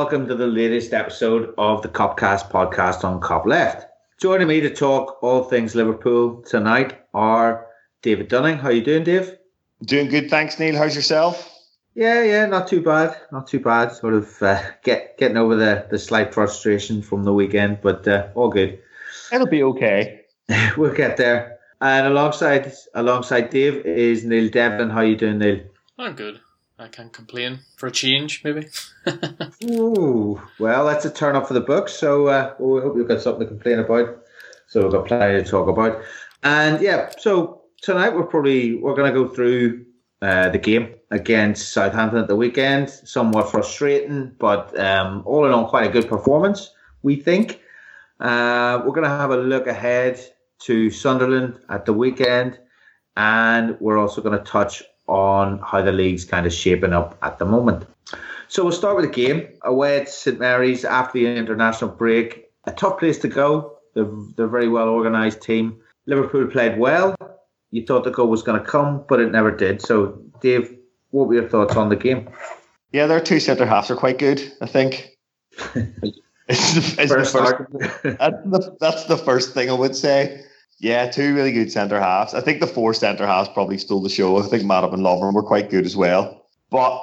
Hello and welcome to the latest episode of the Copcast podcast on Cop Left. Joining me to talk all things Liverpool tonight are David Dunning. How you doing, Dave? Doing good, thanks, Neil. How's yourself? Yeah, yeah, not too bad, not too bad. Sort of uh, get getting over the, the slight frustration from the weekend, but uh, all good. It'll be okay. we'll get there. And alongside alongside Dave is Neil Devlin. How are you doing, Neil? I'm good. I can't complain for a change, maybe. Ooh, well, that's a turn up for the books. So uh, we hope you've got something to complain about. So we've got plenty to talk about. And yeah, so tonight we're probably we're going to go through uh, the game against Southampton at the weekend. Somewhat frustrating, but um, all in all, quite a good performance. We think. Uh, we're going to have a look ahead to Sunderland at the weekend, and we're also going to touch on how the league's kind of shaping up at the moment. So we'll start with the game away at St Mary's after the international break. A tough place to go. They're, they're a very well organised team. Liverpool played well. You thought the goal was going to come, but it never did. So, Dave, what were your thoughts on the game? Yeah, their two centre halves are quite good. I think. it's the, it's first the first, that's, the, that's the first thing I would say. Yeah, two really good centre halves. I think the four centre halves probably stole the show. I think Matip and Lovren were quite good as well. But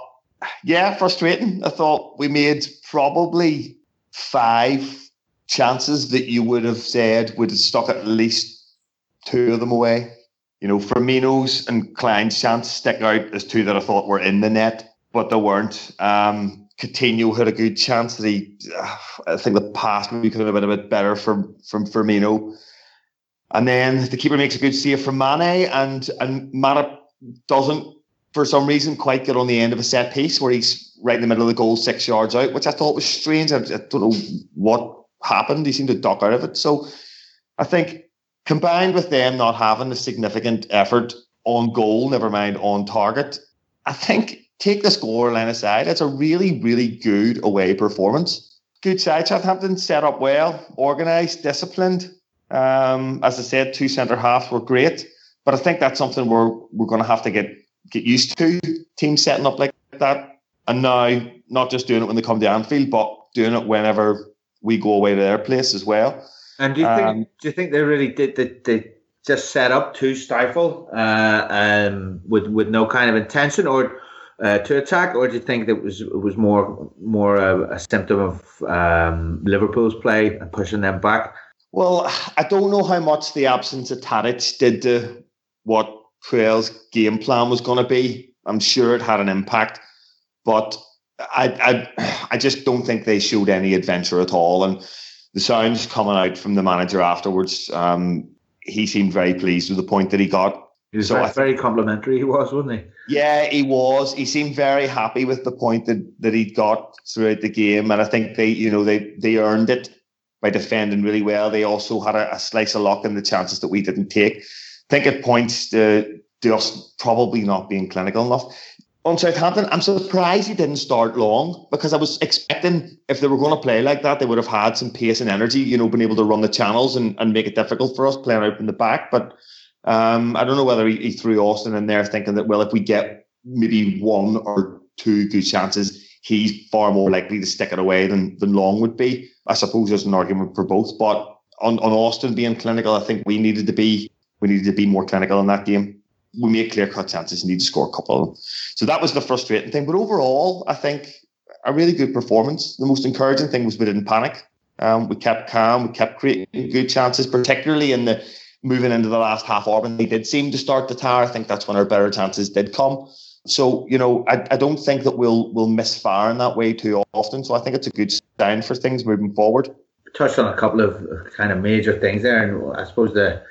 yeah, frustrating. I thought we made probably five chances that you would have said would have stuck at least two of them away. You know, Firmino's and Clyne's chance stick out as two that I thought were in the net, but they weren't. Um, Coutinho had a good chance that he, uh, I think the pass maybe could have been a bit better from from Firmino. And then the keeper makes a good save from Mane, and and Matip doesn't, for some reason, quite get on the end of a set piece where he's right in the middle of the goal, six yards out, which I thought was strange. I, I don't know what happened. He seemed to duck out of it. So I think combined with them not having a significant effort on goal, never mind on target, I think take the score line aside, it's a really, really good away performance. Good side. Southampton set up well, organised, disciplined. Um, as I said, two centre halves were great, but I think that's something we're we're going to have to get get used to. Teams setting up like that, and now not just doing it when they come to Anfield, but doing it whenever we go away to their place as well. And do you think um, do you think they really did they, they just set up to stifle uh, um, with with no kind of intention or uh, to attack, or do you think that was it was more more a, a symptom of um, Liverpool's play and pushing them back? Well, I don't know how much the absence of Tadic did to what Puel's game plan was going to be. I'm sure it had an impact, but I, I, I just don't think they showed any adventure at all. And the sounds coming out from the manager afterwards, um, he seemed very pleased with the point that he got. He was so very, very complimentary. He was, wasn't he? Yeah, he was. He seemed very happy with the point that that he got throughout the game, and I think they, you know, they they earned it by defending really well. They also had a, a slice of luck in the chances that we didn't take. I think it points to, to us probably not being clinical enough. On Southampton, I'm surprised he didn't start long because I was expecting if they were going to play like that, they would have had some pace and energy, you know, been able to run the channels and, and make it difficult for us playing out in the back. But um, I don't know whether he, he threw Austin in there thinking that, well, if we get maybe one or two good chances, he's far more likely to stick it away than, than Long would be. I suppose there's an argument for both, but on, on Austin being clinical, I think we needed to be we needed to be more clinical in that game. We made clear cut chances, need to score a couple. So that was the frustrating thing. But overall, I think a really good performance. The most encouraging thing was we didn't panic. Um, we kept calm, we kept creating good chances, particularly in the moving into the last half hour when they did seem to start the tower. I think that's when our better chances did come. So you know, I, I don't think that we'll we'll miss fire in that way too often. So I think it's a good sign for things moving forward. Touched on a couple of kind of major things there, and I suppose the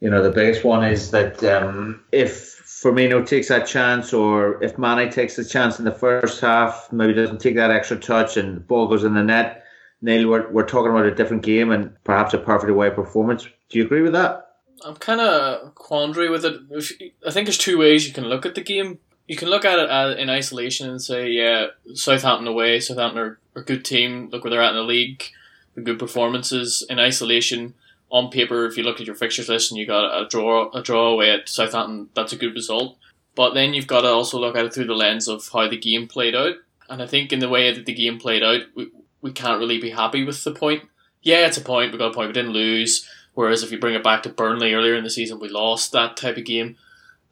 you know the biggest one is that um, if Firmino takes that chance, or if Mane takes the chance in the first half, maybe doesn't take that extra touch, and the ball goes in the net. Neil, we're, we're talking about a different game and perhaps a perfect away performance. Do you agree with that? I'm kind of quandary with it. I think there's two ways you can look at the game you can look at it as, in isolation and say, yeah, Southampton away, Southampton are, are a good team. Look where they're at in the league, the good performances in isolation. On paper, if you look at your fixtures list and you got a draw, a draw away at Southampton, that's a good result. But then you've got to also look at it through the lens of how the game played out. And I think in the way that the game played out, we, we can't really be happy with the point. Yeah, it's a point. We got a point. We didn't lose. Whereas if you bring it back to Burnley earlier in the season, we lost that type of game.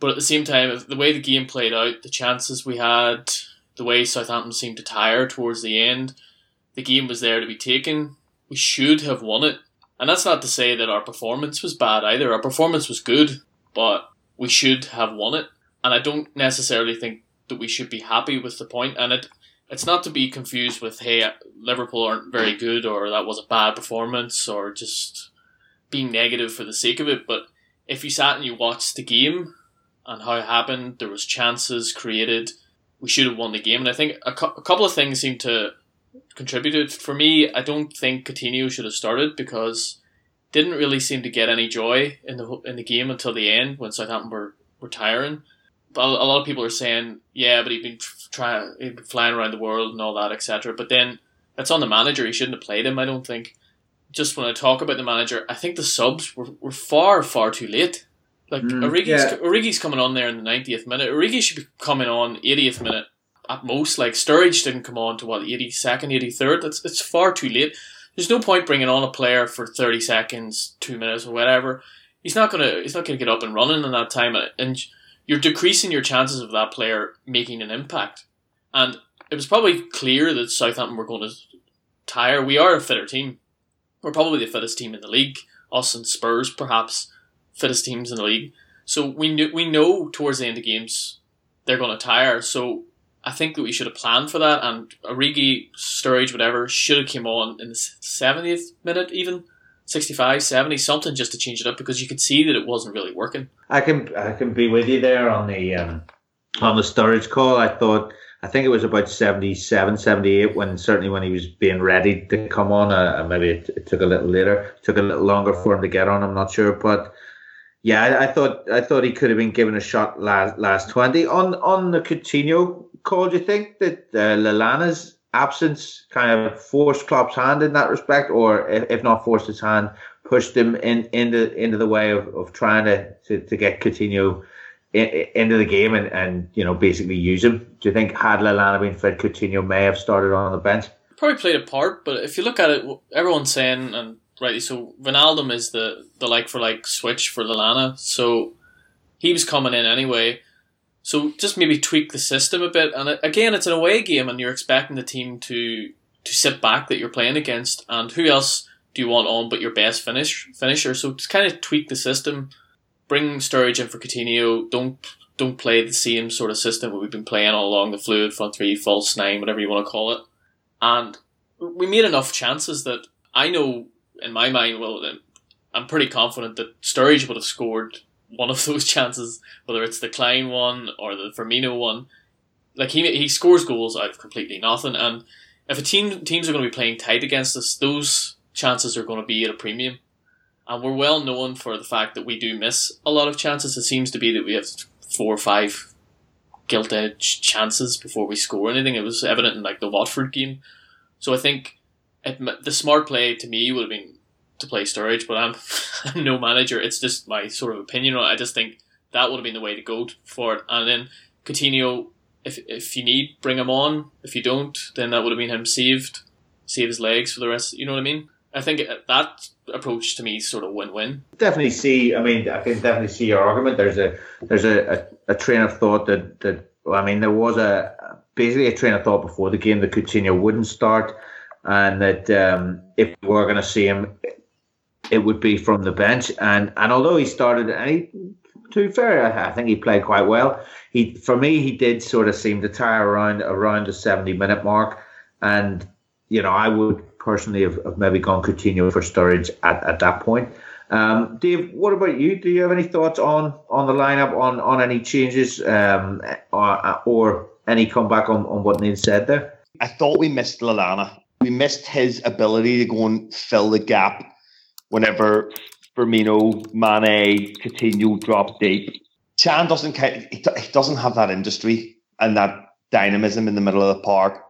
But at the same time, the way the game played out, the chances we had, the way Southampton seemed to tire towards the end, the game was there to be taken. We should have won it. And that's not to say that our performance was bad either. Our performance was good, but we should have won it. And I don't necessarily think that we should be happy with the point. And it it's not to be confused with hey Liverpool aren't very good or that was a bad performance or just being negative for the sake of it. But if you sat and you watched the game and how it happened, there was chances created. We should have won the game, and I think a, cu- a couple of things seem to contributed. For me, I don't think Coutinho should have started because didn't really seem to get any joy in the in the game until the end when Southampton were retiring. But a lot of people are saying, yeah, but he'd been trying, he'd been flying around the world and all that, etc. But then that's on the manager. He shouldn't have played him. I don't think. Just when I talk about the manager, I think the subs were, were far far too late. Like mm, Origi's, yeah. Origi's coming on there in the 90th minute. Origi should be coming on 80th minute at most. Like Sturridge didn't come on to what 82nd, 83rd. That's it's far too late. There's no point bringing on a player for 30 seconds, two minutes, or whatever. He's not gonna he's not gonna get up and running in that time, and you're decreasing your chances of that player making an impact. And it was probably clear that Southampton were going to tire. We are a fitter team. We're probably the fittest team in the league. Us and Spurs, perhaps, fittest teams in the league. So we knew, we know towards the end of games they're going to tire. So I think that we should have planned for that, and Origi, Sturridge, whatever, should have came on in the 70th minute, even 65, 70, something just to change it up because you could see that it wasn't really working. I can I can be with you there on the um, on the Sturridge call. I thought I think it was about 77, 78 when certainly when he was being ready to come on. Uh, maybe it, it, took a little later, took a little longer for him to get on. I'm not sure, but yeah, I, I, thought I thought he could have been given a shot last last twenty on on the Coutinho call. Do you think that uh, Lallana's absence kind of forced Klopp's hand in that respect, or if, not forced his hand, pushed him in into into the way of, of trying to, to, to get Coutinho into the game and, and you know basically use him. Do you think had Lallana been fit, Coutinho may have started on the bench? Probably played a part, but if you look at it, everyone's saying and rightly so, Wijnaldum is the the like for like switch for Lallana, so he was coming in anyway. So just maybe tweak the system a bit, and uh, again, it's an away game, and you're expecting the team to to sit back that you're playing against, and who else do you want on but your best finish finisher? So just kind of tweak the system bring Sturridge in for Coutinho. Don't don't play the same sort of system that we've been playing all along the fluid front three, false nine, whatever you want to call it. And we made enough chances that I know in my mind, well, um, I'm pretty confident that Sturridge would have scored one of those chances, whether it's the Clyne one or the Firmino one. Like he he scores goals out of completely nothing, and if a team teams are going to be playing tight against us, those chances are going to be at a premium and we're well known for the fact that we do miss a lot of chances. It seems to be that we have four or five gilt edge chances before we score anything. It was evident in like the Watford game. So I think it, the smart play to me would have been to play Sturridge, but I'm, I'm no manager. It's just my sort of opinion on it. I just think that would have been the way to go for it. And then Coutinho, if if you need, bring him on. If you don't, then that would have been him saved, save his legs for the rest. You know what I mean? I think uh, that approach to me is sort of win-win. Definitely see. I mean, I can definitely see your argument. There's a there's a, a, a train of thought that that well, I mean, there was a basically a train of thought before the game that Coutinho wouldn't start, and that um, if we were going to see him, it would be from the bench. And and although he started, and he, to be fair, I, think he played quite well. He for me, he did sort of seem to tire around around the seventy minute mark, and you know, I would personally have, have maybe gone Coutinho for Sturridge at, at that point. Um, Dave, what about you? Do you have any thoughts on, on the lineup, on, on any changes um, or, or any comeback on, on what Neil said there? I thought we missed Lallana. We missed his ability to go and fill the gap whenever Firmino, Mane, Coutinho dropped deep. Can doesn't he doesn't have that industry and that dynamism in the middle of the park,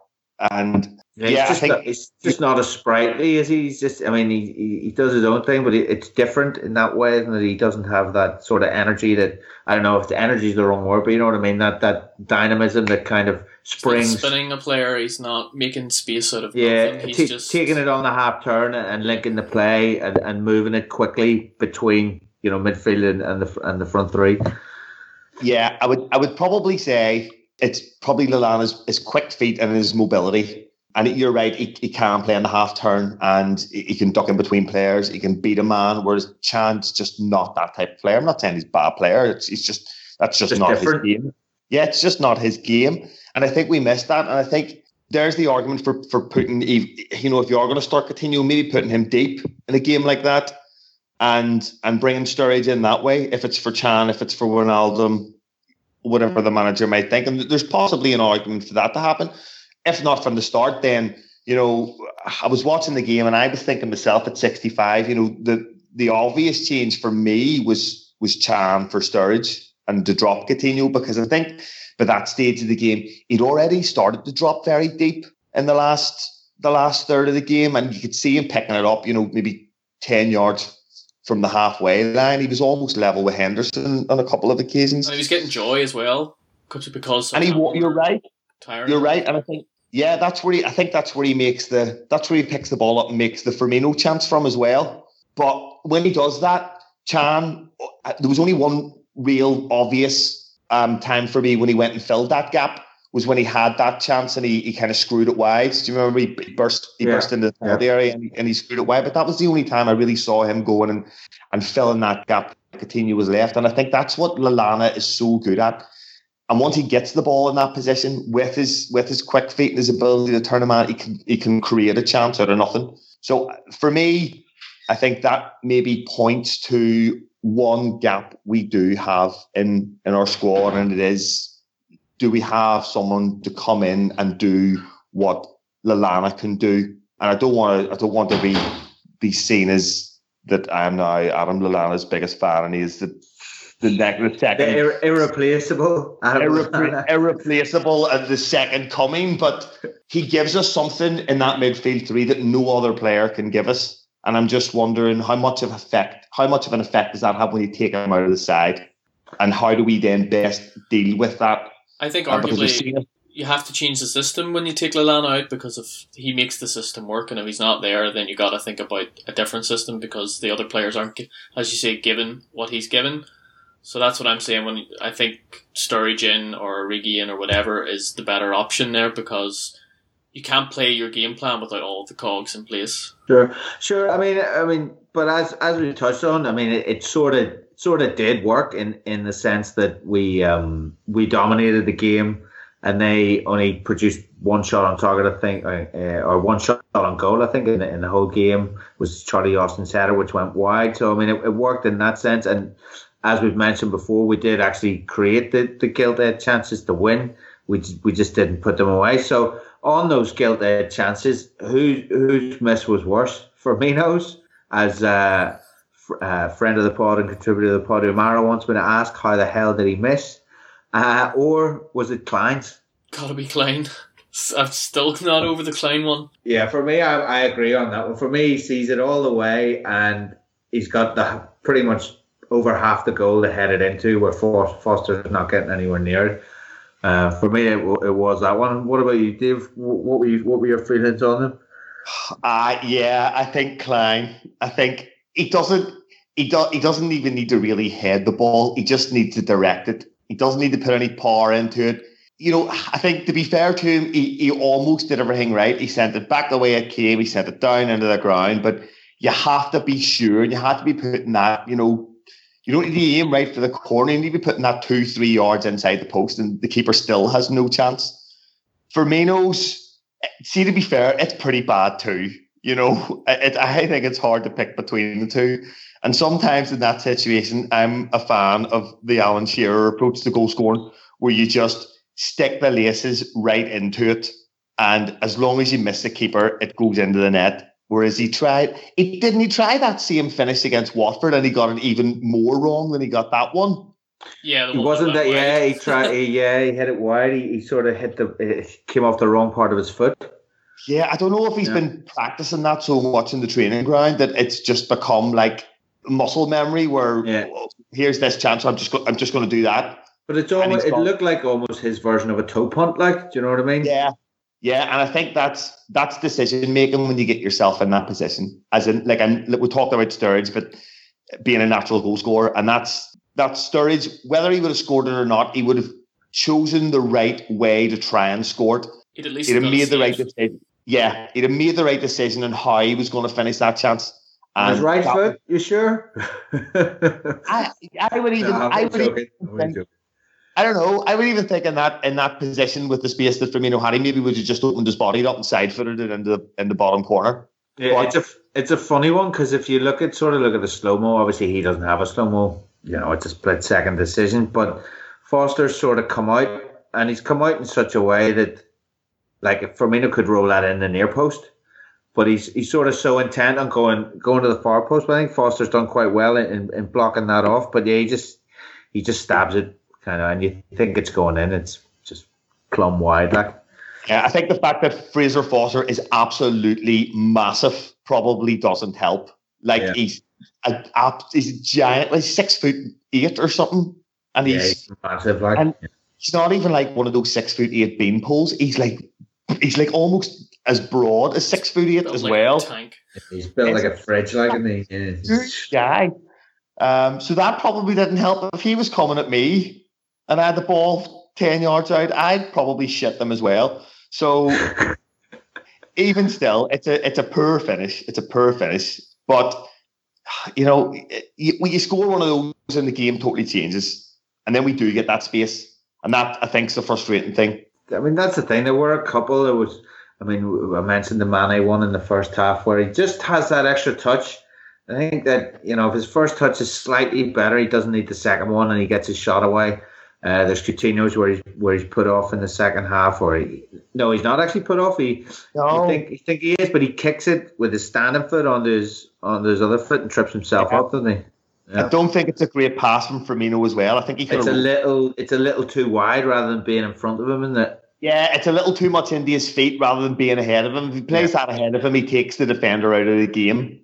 and Yeah, yeah he's, just not, he's just not as sprightly as he? he's just. I mean, he, he, he does his own thing, but it's different in that way that he doesn't have that sort of energy. That I don't know if the energy is the wrong word, but you know what I mean. That that dynamism that kind of springs. spinning a player, he's not making space out of. Yeah, He's t- just taking it on the half turn and linking the play and, and moving it quickly between you know midfield and, and the and the front three. Yeah, I would I would probably say it's probably Lallana's his quick feet and his mobility and you're right, he, he can play in the half turn and he, can duck in between players. He can beat a man, whereas Can's just not that type of player. I'm not saying he's a bad player. It's, he's just that's just, just not different. his game. Yeah, it's just not his game. And I think we missed that. And I think there's the argument for for putting, you know, if you are going to start Coutinho, maybe putting him deep in a game like that, and and bringing Sturridge in that way. If it's for Can, if it's for Wijnaldum, whatever mm. the manager might think, and there's possibly an argument for that to happen if not from the start, then you know I was watching the game and I was thinking myself at 65. You know the the obvious change for me was was Can for Sturridge and to drop Coutinho because I think by that stage of the game he'd already started to drop very deep in the last the last third of the game and you could see him picking it up. You know maybe 10 yards from the halfway line. He was almost level with Henderson on a couple of occasions. And he was getting joy as well, because and he, you're right. Tired. You're right, and I think yeah, that's where he. I think that's where he makes the. That's where he picks the ball up and makes the Firmino chance from as well. But when he does that, Can, there was only one real obvious um, time for me when he went and filled that gap was when he had that chance and he, he kind of screwed it wide. Do you remember he, he burst he yeah. burst into the yeah. area and he, and he screwed it wide? But that was the only time I really saw him going and, and filling that gap. Coutinho was left, and I think that's what Lallana is so good at. And once he gets the ball in that position with his with his quick feet and his ability to turn him out, he can he can create a chance out of nothing. So for me, I think that maybe points to one gap we do have in in our squad, and it is do we have someone to come in and do what Lallana can do? And I don't want to I don't want to be be seen as that I am now Adam Lallana's biggest fan, and he's the the next the second the ir- irreplaceable Irrepla- irreplaceable and the second coming but he gives us something in that midfield three that no other player can give us. And i'm just wondering how much of effect how much of an effect does that have when you take him out of the side? And how do we then best deal with that? I think uh, arguably you have to change the system when you take Lallana out because if he makes the system work and if he's not there, then you got to think about a different system because the other players aren't, as you say, given what he's given. So that's what I'm saying. When I think Sturridge or Origi or whatever is the better option there because you can't play your game plan without all the cogs in place. Sure, sure. I mean, I mean, but as as we touched on, I mean, it, it sort of sort of did work in in the sense that we um we dominated the game and they only produced one shot on target, I think, uh, or one shot on goal, I think, in the, in the whole game was Charlie Austin's header, which went wide. So I mean, it, it worked in that sense, and as we've mentioned before, we did actually create the, the gilt edge chances to win. We, we just didn't put them away. So on those gilt edge chances, who, whose miss was worse? Firmino's, as a uh, friend of the pod and contributor to the pod, Umara wants me to ask, how the hell did he miss? Uh, or was it Clyne's? Gotta be Clyne. I'm still not over the Clyne one. Yeah, for me, I, I agree on that one. For me, he sees it all the way and he's got the pretty much over half the goal they headed into, where Forster's not getting anywhere near it. Uh, for me, it, it, was that one. What about you, Dave? What were you, what were your feelings on him? Uh, yeah, I think Clyne. I think he doesn't. He do, He doesn't even need to really head the ball. He just needs to direct it. He doesn't need to put any power into it. You know, I think to be fair to him, he, he almost did everything right. He sent it back the way it came. He sent it down into the ground, but you have to be sure. And you have to be putting that, you know, you don't need to aim right for the corner. You need to be putting that two, three yards inside the post, and the keeper still has no chance. Firmino's, see, to be fair, it's pretty bad too. You know, it, I think it's hard to pick between the two. And sometimes in that situation, I'm a fan of the Alan Shearer approach to goal scoring, where you just stick the laces right into it. And as long as you miss the keeper, it goes into the net. Whereas he tried, he didn't he try that same finish against Watford and he got it even more wrong than he got that one. Yeah, he wasn't that. Yeah, he tried. He, yeah, he hit it wide. He, he sort of hit the. Came off the wrong part of his foot. Yeah, I don't know if he's yeah. been practicing that so much in the training ground that it's just become like muscle memory. Where yeah. well, here's this chance, I'm just go- I'm just going to do that. But it's almost it looked like almost his version of a toe punt. Like, do you know what I mean? Yeah, yeah, and I think that's that's decision making when you get yourself in that position. As in, like, I'm, we talked about Sturridge, but being a natural goal scorer, and that's that Sturridge. Whether he would have scored it or not, he would have chosen the right way to try and score it. He'd at least he'd have made the right decision. Yeah, he'd have made the right decision on how he was going to finish that chance. And His right foot, you sure? I, I would even, no, I would even think, I don't know. I would even think in that in that position with the space that Firmino had, he maybe would have just opened his body up and side footed it into the in the bottom corner. Yeah, but, it's a it's a funny one because if you look at sort of look at the slow mo, obviously he doesn't have a slow mo. You know, it's a split second decision, but Forster's sort of come out and he's come out in such a way that like if Firmino could roll that in the near post, but he's he's sort of so intent on going going to the far post. But I think Forster's done quite well in, in blocking that off. But yeah, he just he just stabs it kind of, and you think it's going in. It's just plumb wide, like. Yeah, I think the fact that Fraser Forster is absolutely massive probably doesn't help. Like yeah. he's a, a, he's a giant, like six foot eight or something, and he's, yeah, he's massive. Like and he's not even like one of those six foot eight bean poles. He's like he's like almost as broad as six foot eight as like well. He's built it's, like a fridge, like a Yeah. Guy. Um, so that probably didn't help. If he was coming at me and I had the ball ten yards out, I'd probably shit them as well. So even still, it's a it's a poor finish. It's a poor finish. But you know, you, when you score one of those in the game, totally changes, and then we do get that space, and that I think is the frustrating thing. I mean, that's the thing. There were a couple. There was, I mean, I mentioned the Mane one in the first half where he just has that extra touch. I think that you know if his first touch is slightly better, he doesn't need the second one, and he gets his shot away. Uh, there's Coutinho's where he's where he's put off in the second half, or he, no, he's not actually put off. He, no. you think you think he is, but he kicks it with his standing foot on his on his other foot and trips himself yeah. up, doesn't he? Yeah. I don't think it's a great pass from Firmino as well. I think he it's a little it's a little too wide rather than being in front of him, isn't it? Yeah, it's a little too much into his feet rather than being ahead of him. If he plays yeah. that ahead of him, he takes the defender out of the game.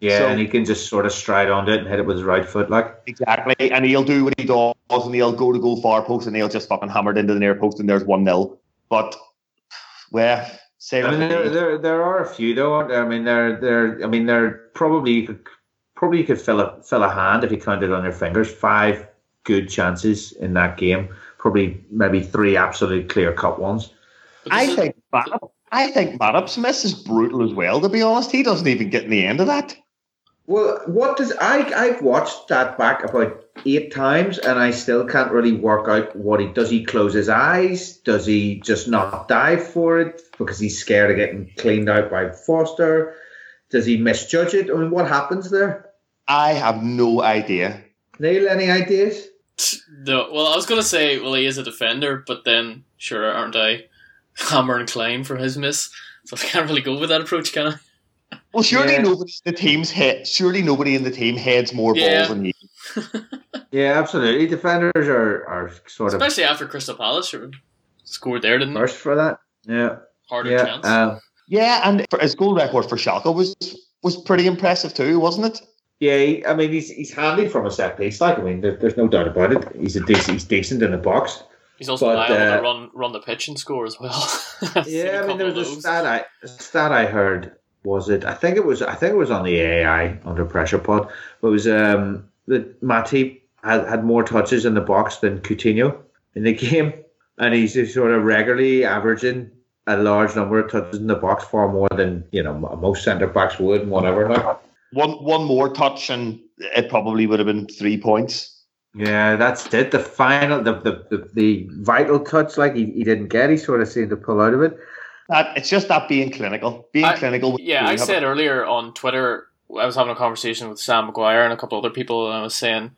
Yeah, so, and he can just sort of stride on it and hit it with his right foot, like exactly. And he'll do what he does, and he'll go to goal far post, and he'll just fucking hammer it into the near post, and there's one nil. But well, say I mean, there, there, there are a few though. I mean, there, there. I mean, there probably you could probably you could fill a fill a hand if you counted on your fingers. Five good chances in that game. Probably maybe three absolute clear cut ones. I think I think Matip's miss is brutal as well. To be honest, he doesn't even get in the end of that. Well, what does I? I've watched that back about eight times, and I still can't really work out what he does. He close his eyes? Does he just not dive for it because he's scared of getting cleaned out by Forster? Does he misjudge it? I mean, what happens there? I have no idea. Neil, any ideas? No. Well, I was going to say, well, he is a defender, but then, sure, aren't I hammer and climb for his miss? So I can't really go with that approach, can I? Well, surely yeah. nobody in the team's head. Surely nobody in the team heads more yeah. balls than you. yeah, absolutely. Defenders are, are sort especially of especially after Crystal Palace scored there, didn't first for that. Yeah, harder yeah. chance. Um, yeah, and his goal record for Schalke was was pretty impressive too, wasn't it? Yeah, he, I mean he's he's handy from a set piece. Like I mean, there, there's no doubt about it. He's a decent, he's decent in the box. He's also but, liable uh, to run run the pitch and score as well. yeah, I mean there was a stat I a stat I heard was it? I think it was. I think it was on the AI under pressure pod. It was um, that Matip had had more touches in the box than Coutinho in the game, and he's sort of regularly averaging a large number of touches in the box, far more than you know most centre backs would, and whatever. Like. One one more touch, and it probably would have been three points. Yeah, that's it. The final, the the, the, the vital touch, like he, he didn't get, he sort of seemed to pull out of it. That it's just that being clinical, being I, clinical. Yeah, I said earlier on Twitter, I was having a conversation with Sam McGuire and a couple other people, and I was saying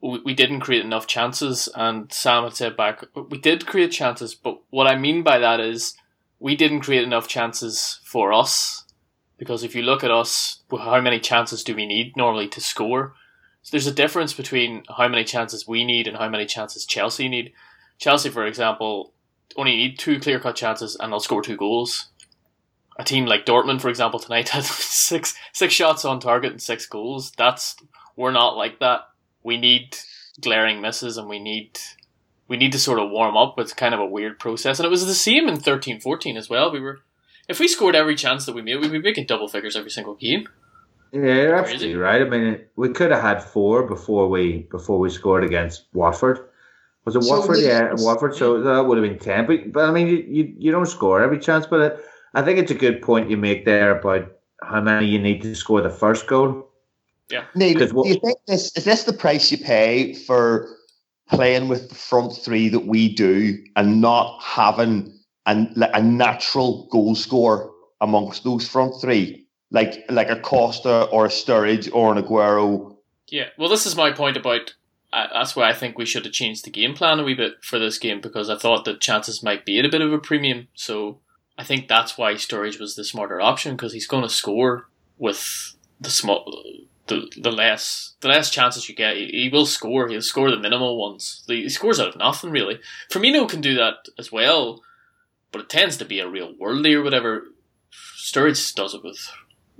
we, we didn't create enough chances, and Sam had said back, we did create chances, but what I mean by that is we didn't create enough chances for us, because if you look at us, how many chances do we need normally to score? So there's a difference between how many chances we need and how many chances Chelsea need. Chelsea, for example, only need two clear cut chances and they'll score two goals. a team like Dortmund, for example, tonight had six six shots on target and six goals. That's we're not like that. We need glaring misses, and we need we need to sort of warm up. It's kind of a weird process, and it was the same in 13-14 as well. We were if we scored every chance that we made, we'd be making double figures every single game. Yeah, absolutely right. I mean, we could have had four before we before we scored against Watford. Was it so Watford? Yeah, Watford. So that would have been ten. But, but I mean, you, you, you don't score every chance. But I think it's a good point you make there about how many you need to score the first goal. Yeah. Neil, do you think this is this the price you pay for playing with the front three that we do and not having an, a natural goal score amongst those front three? Like like a Costa or a Sturridge or an Aguero. Yeah, well, this is my point about that's why I think we should have changed the game plan a wee bit for this game because I thought that chances might be at a bit of a premium. So I think that's why Sturridge was the smarter option because he's going to score with the small, the the less the less chances you get. He, he will score. He'll score the minimal ones. He scores out of nothing really. Firmino can do that as well, but it tends to be a real worldly or whatever. Sturridge does it with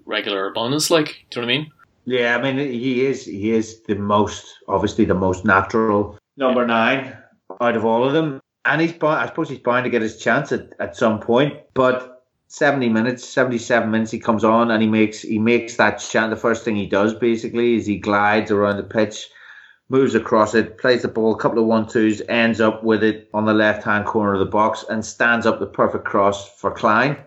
regular abundance. Like, do you know what I mean? Yeah, I mean he is he is the most obviously the most natural number nine out of all of them, and he's I suppose he's bound to get his chance at, at some point. But seventy minutes, seventy seven minutes, he comes on and he makes he makes that chance. The first thing he does basically is he glides around the pitch, moves across it, plays the ball, a couple of one twos, ends up with it on the left hand corner of the box, and stands up the perfect cross for Clyne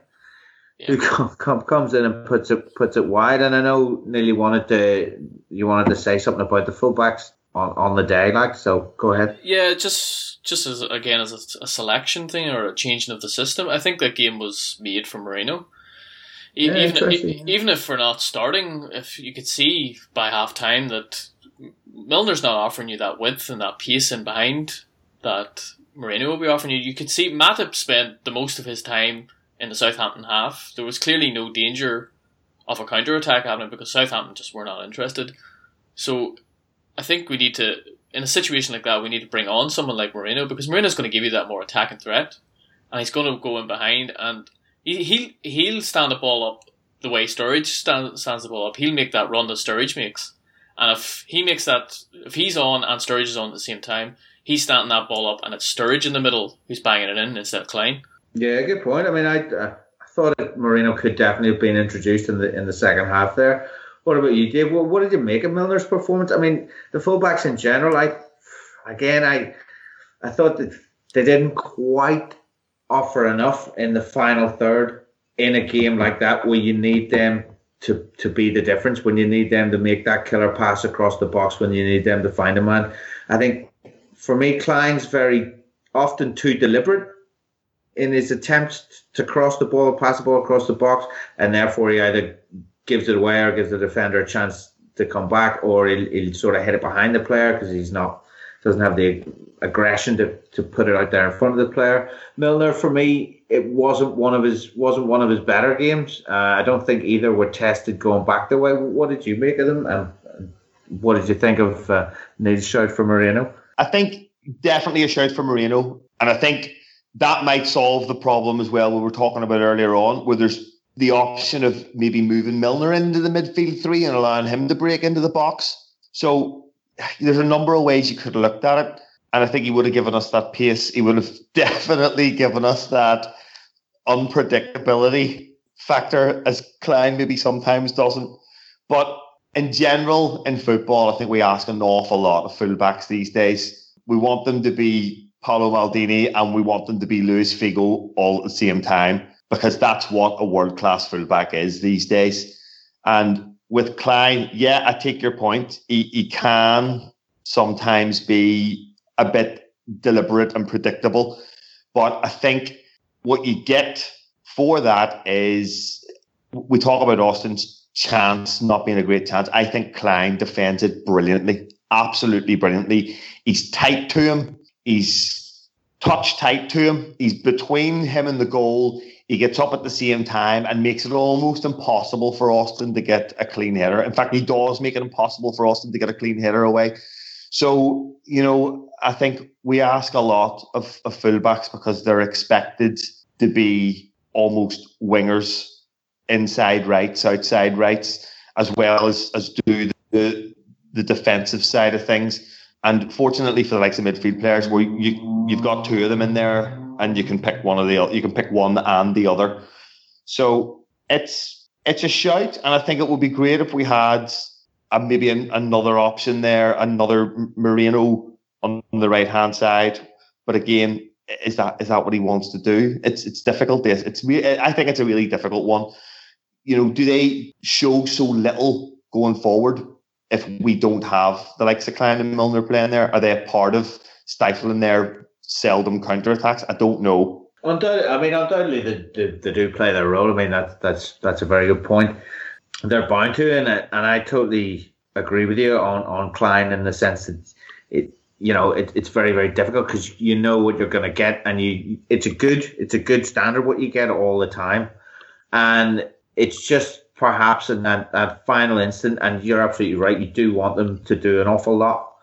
who come, comes in and puts it puts it wide. And I know Nearly wanted to you wanted to say something about the fullbacks on, on the day, like so. Go ahead. Yeah, just just as again as a, a selection thing or a changing of the system. I think that game was made for Moreno. Yeah, even if, even if we're not starting, if you could see by half time that Milner's not offering you that width and that pace in behind that Moreno will be offering you, you could see Matip spent the most of his time in the Southampton half. There was clearly no danger of a counter attack happening because Southampton just were not interested. So I think we need to, in a situation like that, we need to bring on someone like Moreno because Moreno's going to give you that more attacking threat, and he's going to go in behind and he he he'll stand the ball up the way Sturridge stand, stands the ball up. He'll make that run that Sturridge makes, and if he makes that, if he's on and Sturridge is on at the same time, he's standing that ball up, and it's Sturridge in the middle who's banging it in instead of Clyne. Yeah, good point. I mean, I, I thought that Moreno could definitely have been introduced in the in the second half there. What about you, Dave? What, what did you make of Milner's performance? I mean, the fullbacks in general. I again, I I thought that they didn't quite offer enough in the final third in a game like that where you need them to to be the difference when you need them to make that killer pass across the box when you need them to find a man. I think for me, Clyne's very often too deliberate in his attempts to cross the ball, pass the ball across the box, and therefore he either gives it away or gives the defender a chance to come back, or he'll, he'll sort of hit it behind the player because he's not doesn't have the aggression to, to put it out there in front of the player. Milner, for me, it wasn't one of his wasn't one of his better games. Uh, I don't think either were tested going back the way. What did you make of them, and what did you think of uh, Neil's shout for Moreno? I think definitely a shout for Moreno, and I think that might solve the problem as well we were talking about earlier on, where there's the option of maybe moving Milner into the midfield three and allowing him to break into the box. So there's a number of ways you could have looked at it. And I think he would have given us that pace. He would have definitely given us that unpredictability factor, as Klein maybe sometimes doesn't. But in general, in football, I think we ask an awful lot of fullbacks these days. We want them to be Paolo Maldini and we want them to be Luis Figo all at the same time because that's what a world class fullback is these days. And with Clyne, yeah, I take your point. He, he can sometimes be a bit deliberate and predictable. But I think what you get for that is we talk about Austin's chance not being a great chance. I think Clyne defends it brilliantly, absolutely brilliantly. He's tight to him He's touch tight to him. He's between him and the goal. He gets up at the same time and makes it almost impossible for Austin to get a clean header. In fact, he does make it impossible for Austin to get a clean header away. So, you know, I think we ask a lot of, of fullbacks because they're expected to be almost wingers inside rights, outside rights, as well as as do the the defensive side of things. And fortunately for the likes of midfield players, where you you've got two of them in there, and you can pick one of the you can pick one and the other. So it's it's a shout, and I think it would be great if we had a, maybe an, another option there, another Moreno on the right hand side. But again, is that is that what he wants to do? It's it's difficult. It's, it's I think it's a really difficult one. You know, do they show so little going forward if we don't have the likes of Clyne and Milner playing there? Are they a part of stifling their seldom counter attacks? I don't know. Undoubtedly, I mean, undoubtedly they, they, they, do play their role. I mean, that's that's that's a very good point. They're bound to, and and I totally agree with you on on Clyne in the sense that it you know it, it's very very difficult because you know what you're going to get, and you it's a good it's a good standard what you get all the time, and it's just perhaps in that, that final instant, and you're absolutely right. You do want them to do an awful lot,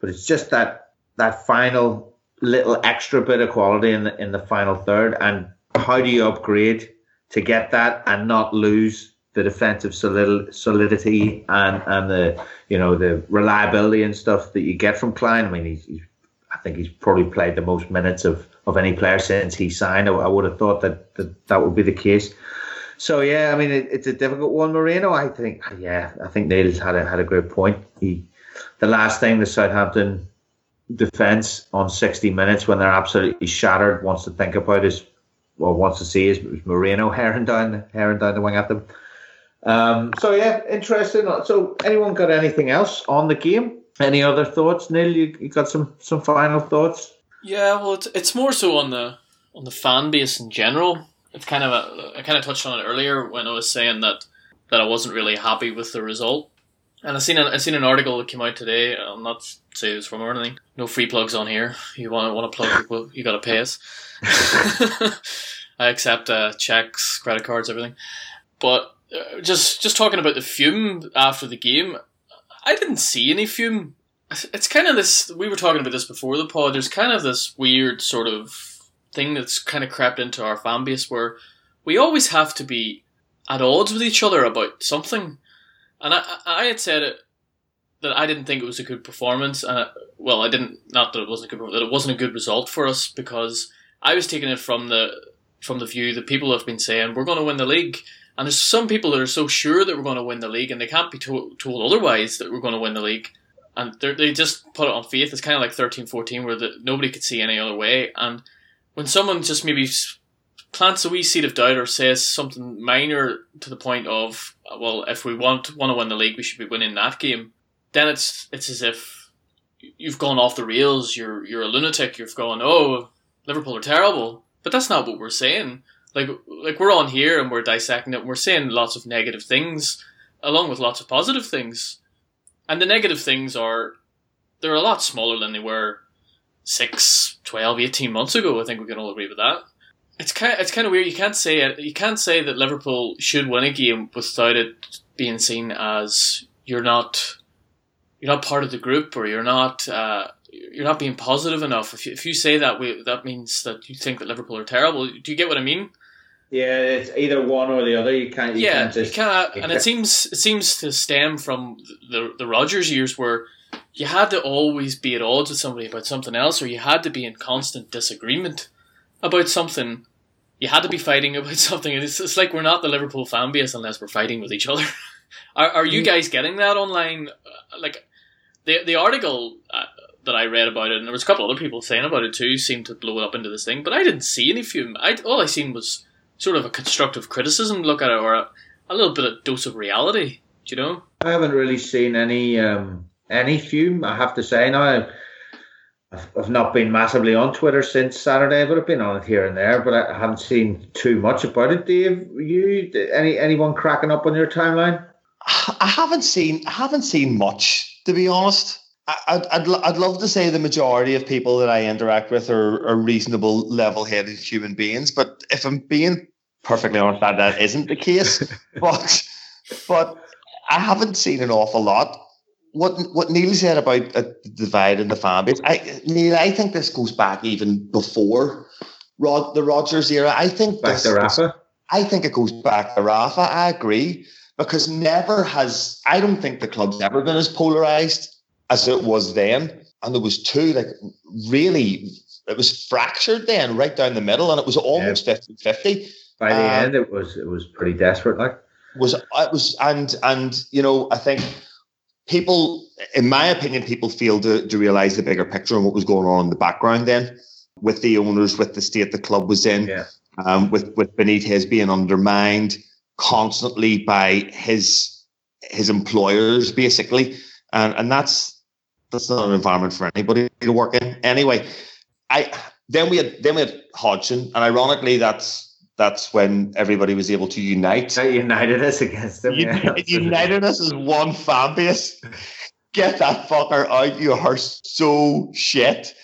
but it's just that that final little extra bit of quality in the in the final third. And how do you upgrade to get that and not lose the defensive solidity and and the you know the reliability and stuff that you get from Clyne? I mean, he's, he's I think he's probably played the most minutes of, of any player since he signed. I, I would have thought that, that that would be the case. So yeah, I mean it, it's a difficult one. Moreno, I think, yeah, I think Neil's had a had a great point. He, the last thing the Southampton defense on sixty minutes when they're absolutely shattered wants to think about is, or wants to see is, is Moreno herring down herring down the wing at them. Um, so yeah, interesting. So anyone got anything else on the game? Any other thoughts, Neil? You, you got some some final thoughts? Yeah, well, it's, it's more so on the on the fan base in general it's kind of a, I kind of touched on it earlier when I was saying that that I wasn't really happy with the result. And I seen a, I seen an article that came out today. I'll not say it's from or anything. No free plugs on here. You want want to plug people, you got to pay us. I accept uh, checks, credit cards, everything. But uh, just just talking about the fume after the game, I didn't see any fume. It's kind of this. We were talking about this before the pod. There's kind of this weird sort of thing that's kind of crept into our fan base where we always have to be at odds with each other about something. And I, I had said it that I didn't think it was a good performance. And I, well, I didn't not that it wasn't a good that it wasn't a good result for us because I was taking it from the from the view that people have been saying we're going to win the league. And there's some people that are so sure that we're going to win the league, and they can't be to- told otherwise that we're going to win the league. And they just put it on faith. It's kind of like 13 14, where the, nobody could see any other way. And when someone just maybe plants a wee seed of doubt or says something minor to the point of, well, if we want want to oh win the league, we should be winning that game, then it's it's as if you've gone off the rails. You're you're a lunatic. You've gone, oh, Liverpool are terrible. But that's not what we're saying. Like like we're on here and we're dissecting it. And we're saying lots of negative things along with lots of positive things, and the negative things are they're a lot smaller than they were six, 12, 18 months ago. I think we can all agree with that. It's kind of, it's kind of weird. You can't say it. You can't say that Liverpool should win a game without it being seen as you're not you're not part of the group or you're not uh, you're not being positive enough. If you, if you say that, we, that means that you think that Liverpool are terrible. Do you get what I mean? Yeah, it's either one or the other. You can't. You yeah, can't just, you can't. And it seems it seems to stem from the the Rodgers years where you had to always be at odds with somebody about something else, or you had to be in constant disagreement about something. You had to be fighting about something. It's, it's like we're not the Liverpool fan base unless we're fighting with each other. are, are you mm. guys getting that online? Uh, like the the article uh, that I read about it, and there was a couple other people saying about it too, seemed to blow it up into this thing. But I didn't see any fume. I all I seen was sort of a constructive criticism look at it, or a, a little bit of dose of reality. Do you know? I haven't really seen any. Um any fume. I have to say now. I've, I've not been massively on Twitter since Saturday, but I've been on it here and there. But I haven't seen too much about it. Dave, you any anyone cracking up on your timeline? I haven't seen I haven't seen much to be honest. I'd, I'd, I'd love to say the majority of people that I interact with are, are reasonable, level headed human beings. But if I'm being perfectly honest, that, that isn't the case. but but I haven't seen an awful lot what what Neil said about the divide in the fan base, I Neil, I think this goes back even before Rod the Rodgers era. I think back this, to Rafa. I think it goes back to Rafa. I agree because never has I don't think the club's ever been as polarized as it was then. And there was two like really it was fractured then right down the middle and it was almost yeah. 50-50. By the um, end it was it was pretty desperate like was it was and and you know I think people in my opinion people failed to, to realize the bigger picture and what was going on in the background then with the owners with the state the club was in yeah. um, with with Benitez being undermined constantly by his his employers basically and and that's that's not an environment for anybody to work in anyway i then we had then we had hodgson and ironically that's that's when everybody was able to unite that united us against them yeah. united us as one fan base get that fucker out you are so shit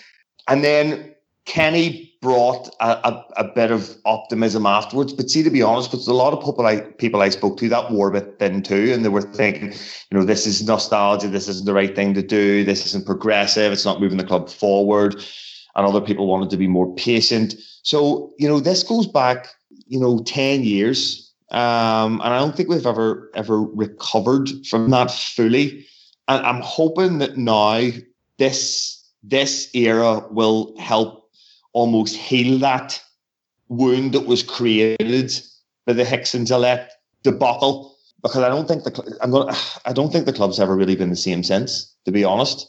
and then kenny brought a, a, a, bit of optimism afterwards. But see, to be honest, because a lot of people I people I spoke to that wore bit thin too, and they were thinking, you know, this is nostalgia, this isn't the right thing to do, this isn't progressive, it's not moving the club forward. And other people wanted to be more patient. So, you know, this goes back, you know, 10 years. Um, and I don't think we've ever ever recovered from that fully. And I'm hoping that now this this era will help almost heal that wound that was created by the Hicks and Gillett debacle. Because I don't think the I'm gonna, I don't think the club's ever really been the same since, to be honest.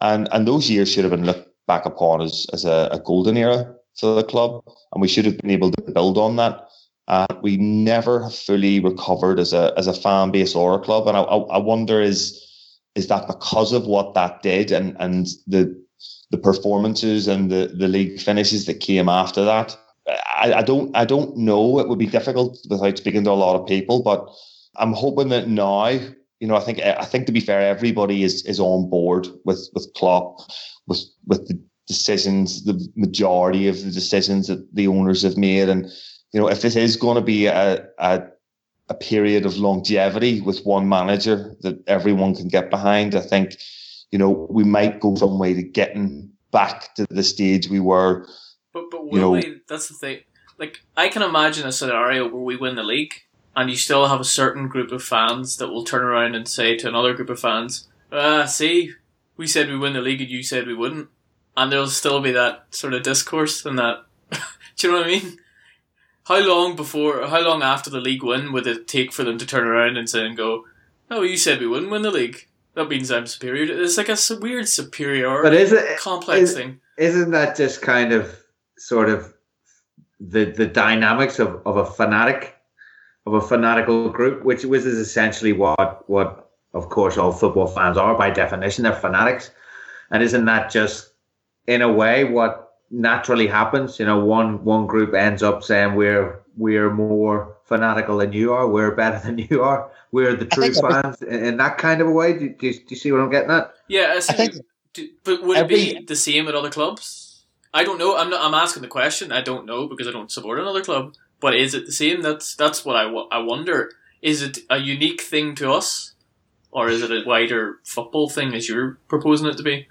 And and those years should have been looked back upon as as a, a golden era for the club, and we should have been able to build on that. Uh, we never fully recovered as a as a fan base or a club, and I, I wonder is is that because of what that did and and the the performances and the, the league finishes that came after that. I, I don't I don't know. It would be difficult without speaking to a lot of people, but I'm hoping that now, you know, I think I think to be fair, everybody is is on board with with Klopp, with with the decisions, the majority of the decisions that the owners have made, and you know, if this is going to be a, a a period of longevity with one manager that everyone can get behind, I think you know, we might go some way to getting back to the stage we were. But but will know, we? That's the thing. Like I can imagine a scenario where we win the league, and you still have a certain group of fans that will turn around and say to another group of fans, "Ah, see, we said we win the league, and you said we wouldn't," and there'll still be that sort of discourse and that. do you know what I mean? How long before? How long after the league win would it take for them to turn around and say and go, "Oh, you said we wouldn't win the league." that means I'm superior. It's like a weird superiority, but is it complex is, thing? Isn't that just kind of sort of the the dynamics of, of a fanatic of a fanatical group, which which is essentially what what of course all football fans are by definition. They're fanatics, and isn't that just in a way what naturally happens? You know, one one group ends up saying we're we're more fanatical than you are, we're better than you are we're the true fans in that kind of a way. Do, do, do, you see what I'm getting at? Yeah, I, I think. Do, but would every, it be the same at other clubs? I don't know. I'm not. I'm asking the question. I don't know because I don't support another club. But is it the same? That's that's what I, I wonder. Is it a unique thing to us, or is it a wider football thing as you're proposing it to be?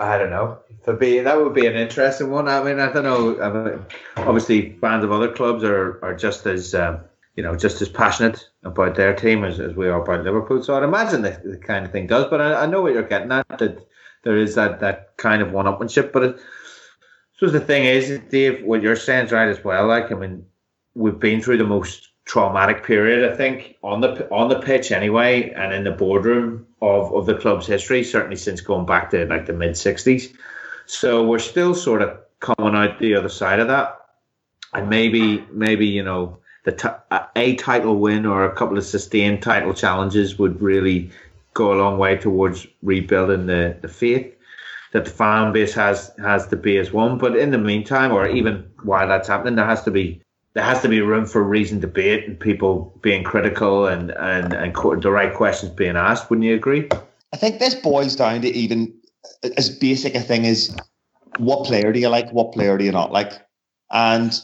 I don't know. For be that would be an interesting one. I mean, I don't know. I mean, obviously, fans of other clubs are are just as um, you know, just as passionate about their team as, as we are about Liverpool. So I'd imagine that the kind of thing does. But I, I know what you're getting at, that there is that, that kind of one upmanship. But it, so the thing is, Dave, what you're saying is right as well. Like, I mean, we've been through the most traumatic period, I think, on the on the pitch anyway, and in the boardroom of, of the club's history, certainly since going back to like the mid '60s. So we're still sort of coming out the other side of that, and maybe maybe you know the t- a title win or a couple of sustained title challenges would really go a long way towards rebuilding the, the faith that the fan base has has to be as one. But in the meantime, or even while that's happening, there has to be there has to be room for reasoned debate and people being critical and and and the right questions being asked. Wouldn't you agree? I think this boils down to even uh, as basic a thing as what player do you like, what player do you not like, and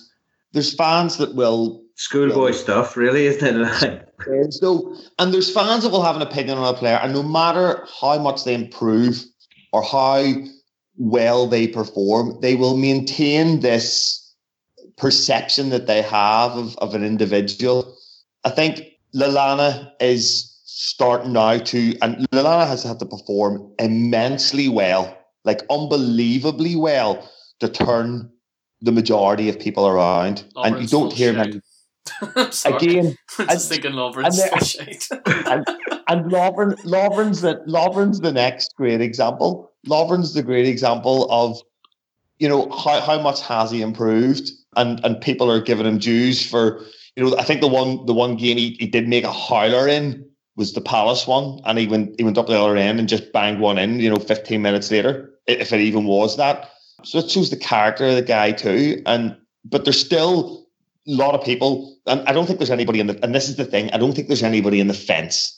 there's fans that will schoolboy stuff, really, isn't it? so, and there's fans that will have an opinion on a player, and no matter how much they improve or how well they perform, they will maintain this perception that they have of, of an individual. I think Lallana is starting now to, and Lallana has had to perform immensely well, like unbelievably well, to turn the majority of people around. and you don't hear many. Again, I'm just thinking Lovren's and, and, and Lovren, Lovren's the Lovren's the next great example. Lovren's the great example of, you know, how, how much has he improved, and and people are giving him dues for, you know, I think the one the one game he, he did make a howler in was the Palace one, and he went he went up the other end and just banged one in. You know, 15 minutes later, if it even was that. So it shows the character of the guy too, and but there's still a lot of people, and I don't think there's anybody in the. And this is the thing, I don't think there's anybody in the fence.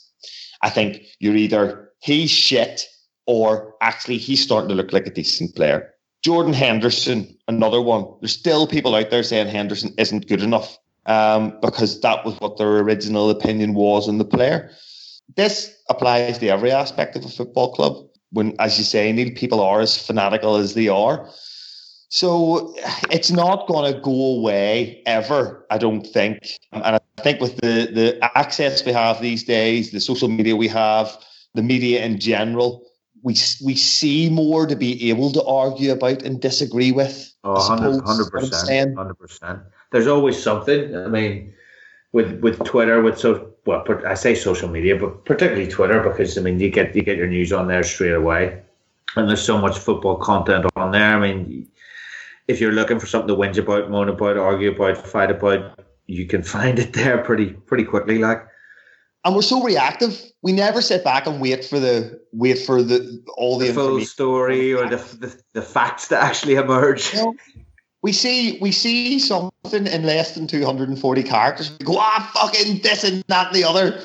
I think you're either he's shit or actually he's starting to look like a decent player. Jordan Henderson, another one. There's still people out there saying Henderson isn't good enough um, because that was what their original opinion was on the player. This applies to every aspect of a football club. When, as you say, Neil, people are as fanatical as they are. So it's not going to go away ever, I don't think. And I think with the, the access we have these days, the social media we have, the media in general, we we see more to be able to argue about and disagree with. Oh, 100 percent, hundred percent. There's always something. I mean, with with Twitter, with so well, I say social media, but particularly Twitter, because I mean, you get you get your news on there straight away, and there's so much football content on there. I mean, if you're looking for something to whinge about, moan about, argue about, fight about, you can find it there pretty pretty quickly. Like, and we're so reactive. We never sit back and wait for the wait for the all the, the full story or the, the, the facts to actually emerge. You know, we see we see something in less than 240 characters. We go, ah, fucking this and that and the other.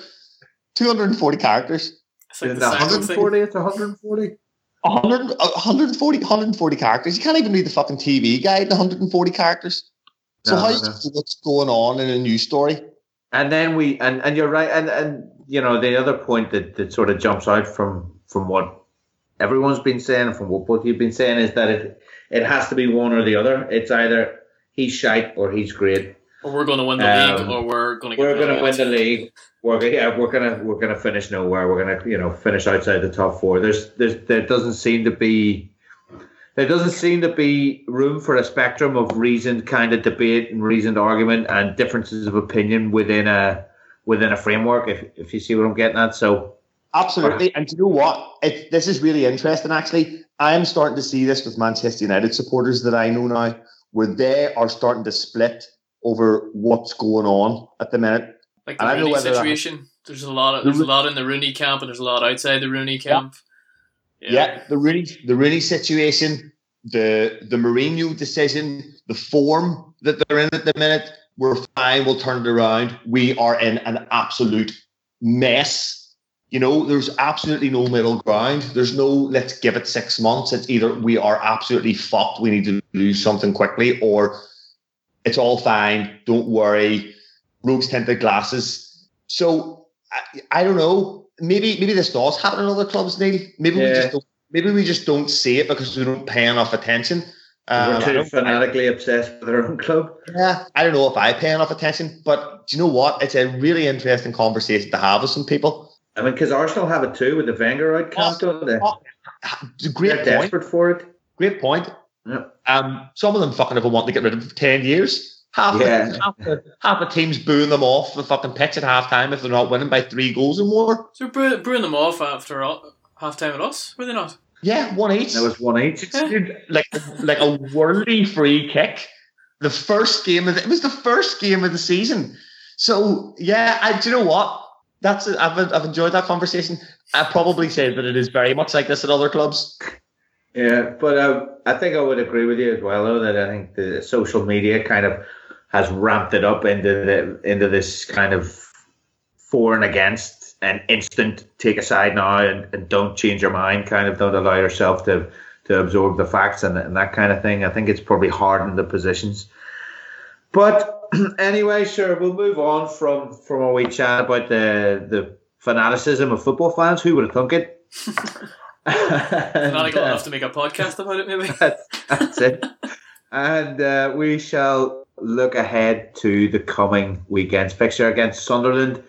240 characters. It's like 140, it's 140. 100, 140, 140 characters. You can't even read the fucking TV guide in 140 characters. So no, how no. you know what's going on in a news story? And then we and, and you're right, and, and you know, the other point that, that sort of jumps out from from what everyone's been saying, from what both you've been saying, is that it it has to be one or the other. It's either he's shite or he's great. Or we're going to win the um, league, or we're going to. We're going to win the league. We're yeah, we're gonna we're gonna finish nowhere. We're gonna you know finish outside the top four. There's there's there doesn't seem to be there doesn't seem to be room for a spectrum of reasoned kind of debate and reasoned argument and differences of opinion within a within a framework. If if you see what I'm getting at, so absolutely. And you know what? It, this is really interesting. Actually, I'm starting to see this with Manchester United supporters that I know now, where they are starting to split over what's going on at the minute. Like the Rooney situation. There's a lot. Of, there's a lot in the Rooney camp, and there's a lot outside the Rooney camp. Yeah, yeah. yeah the Rooney, the Rooney situation, the the Mourinho decision, the form that they're in at the minute. We're fine. We'll turn it around. We are in an absolute mess. You know, there's absolutely no middle ground. There's no let's give it six months. It's either we are absolutely fucked. We need to do something quickly, or it's all fine. Don't worry. Rose tinted glasses. So I, I, don't know. Maybe maybe this does happen in other clubs, Neil. Maybe yeah. we just don't. Maybe we just don't see it because we don't pay enough attention. Um, We're too fanatically I, obsessed with our own club. Yeah, I don't know if I pay enough attention, but do you know what? It's a really interesting conversation to have with some people. I mean, because Arsenal have it too with the Wenger out camp, oh, don't they? Oh, great They're point. desperate for it. Great point. Yeah. Um, some of them fucking ever want to get rid of for ten years. Half, yeah. the, half, the, half the team's booing them off the fucking pitch at half time if they're not winning by three goals or more. So booing, booing them off after half time at us? Were they not? Yeah, one each. It was one each. Yeah. Like like a worldly free kick. The first game of the, it was the first game of the season. So yeah, I, do you know what? That's it. I've I've enjoyed that conversation. I probably say that it is very much like this at other clubs. Yeah, but uh, I think I would agree with you as well, though, that I think the social media kind of has ramped it up into the into this kind of for and against and instant take a side now and, and don't change your mind, kind of don't allow yourself to to absorb the facts and, and that kind of thing. I think it's probably hardened the positions. But anyway, sure, we'll move on from from our wee chat about the the fanaticism of football fans. Who would have thunk it? Fanatical enough to make a podcast about it, maybe. That's, that's it. and uh, we shall look ahead to the coming weekend's fixture against Sunderland,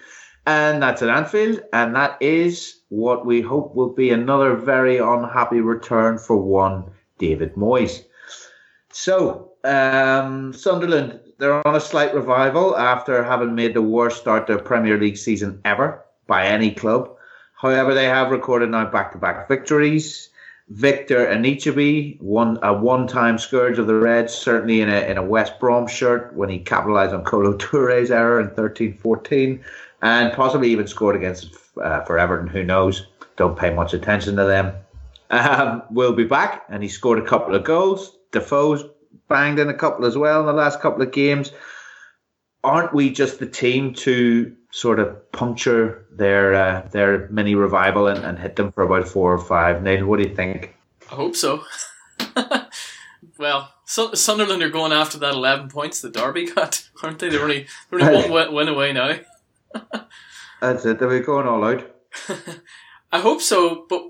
and that's at Anfield, and that is what we hope will be another very unhappy return for one David Moyes. So, um, Sunderland, they're on a slight revival after having made the worst start to a Premier League season ever by any club. However, they have recorded now back-to-back victories. Victor Anichebe, one a one-time scourge of the Reds, certainly in a in a West Brom shirt when he capitalised on Kolo Toure's error in 13-14, and possibly even scored against uh, for Everton. Who knows? Don't pay much attention to them. Um, will be back, and he scored a couple of goals. Defoe's banged in a couple as well in the last couple of games. Aren't we just the team to sort of puncture their uh, their mini revival and, and hit them for about four or five. Neil, what do you think? I hope so. well, Sunderland are going after that eleven points that Derby got, aren't they? They're only they're only one win away now. That's it. They're going all out. I hope so, but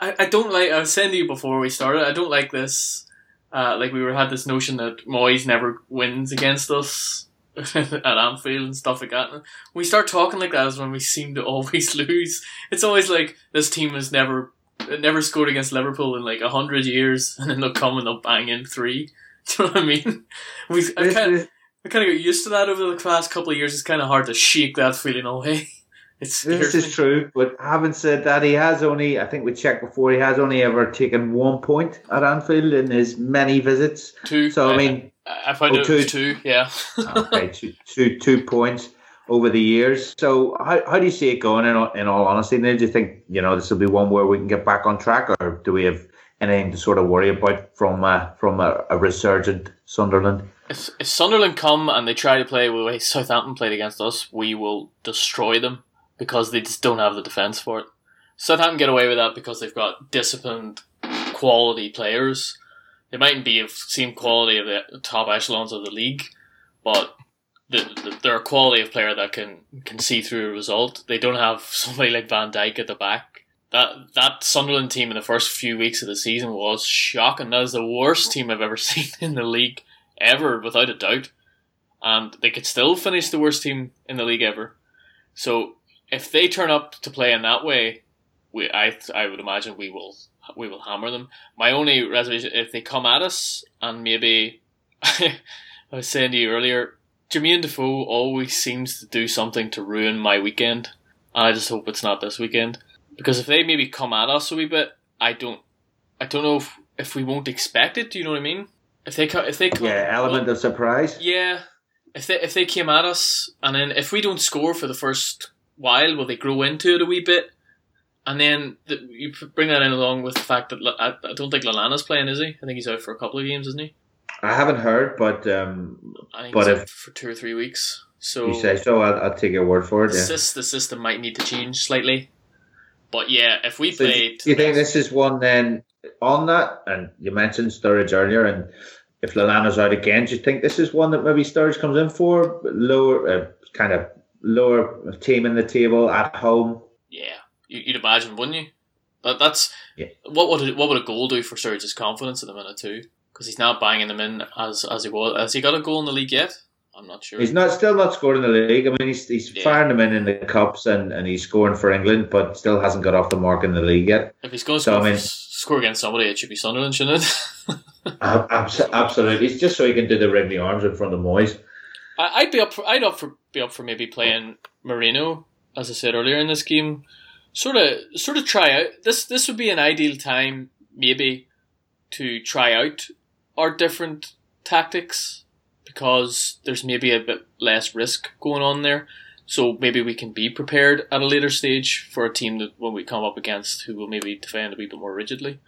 I, I don't like. I was saying to you before we started. I don't like this. Uh, like we were had this notion that Moyes never wins against us at Anfield and stuff like that. And we start talking like that is when we seem to always lose. It's always like this team has never never scored against Liverpool in like a hundred years, and then they'll come and they'll bang in three. Do you know what I mean? We I kind of I kind of got used to that over the past couple of years. It's kind of hard to shake that feeling away. It's this is true, but having said that, he has only, I think we checked before, he has only ever taken one point at Anfield in his many visits. Two. So, I mean, I found oh, it two, two, yeah. okay, two, two, two points over the years. So, how, how do you see it going in, in all honesty? Then do you think, you know, this will be one where we can get back on track, or do we have anything to sort of worry about from, uh, from a, a resurgent Sunderland? If, if Sunderland come and they try to play the way Southampton played against us, we will destroy them because they just don't have the defence for it. Southampton get away with that because they've got disciplined, quality players. They mightn't be of same quality of the top echelons of the league, but the, the, they're a quality of player that can can see through a result. They don't have somebody like Van Dijk at the back. That that Sunderland team in the first few weeks of the season was shocking. That is the worst team I've ever seen in the league ever, without a doubt. And they could still finish the worst team in the league ever. So if they turn up to play in that way, we I I would imagine we will we will hammer them. My only reservation if they come at us and maybe I was saying to you earlier, Jermaine Defoe always seems to do something to ruin my weekend, and I just hope it's not this weekend because if they maybe come at us a wee bit, I don't I don't know if, if we won't expect it. Do you know what I mean? If they if they come, yeah, element well, of surprise. Yeah, if they if they came at us and then if we don't score for the first while? Will they grow into it a wee bit? And then the, you bring that in along with the fact that I, I don't think Lallana's playing, is he? I think he's out for a couple of games, isn't he? I haven't heard, but um, I think but if for two or three weeks, so you say so, I'll, I'll take your word for it. The, yeah. system, the system might need to change slightly, but yeah, if we so played, do you think this is one then on that? And you mentioned Sturridge earlier, and if Lallana's out again, do you think this is one that maybe Sturridge comes in for lower, uh, kind of lower team in the table at home. Yeah, you'd imagine, wouldn't you? That, that's yeah. what would what would a goal do for Sturridge's confidence at the minute too? Because he's not banging them in as as he was. Has he got a goal in the league yet? I'm not sure. He's not still not scored in the league. I mean, he's he's yeah. firing them in in the cups and, and he's scoring for England, but still hasn't got off the mark in the league yet. If he's going to so, score, I mean, score against somebody, it should be Sunderland, shouldn't it? absolutely, it's just so he can do the ring arms in front of Moyes. I'd be up. For, I'd up for be up for maybe playing Moreno, as I said earlier in this game. Sort of, sort of try out this. This would be an ideal time, maybe, to try out our different tactics because there's maybe a bit less risk going on there. So maybe we can be prepared at a later stage for a team that when we come up against who will maybe defend a bit more rigidly.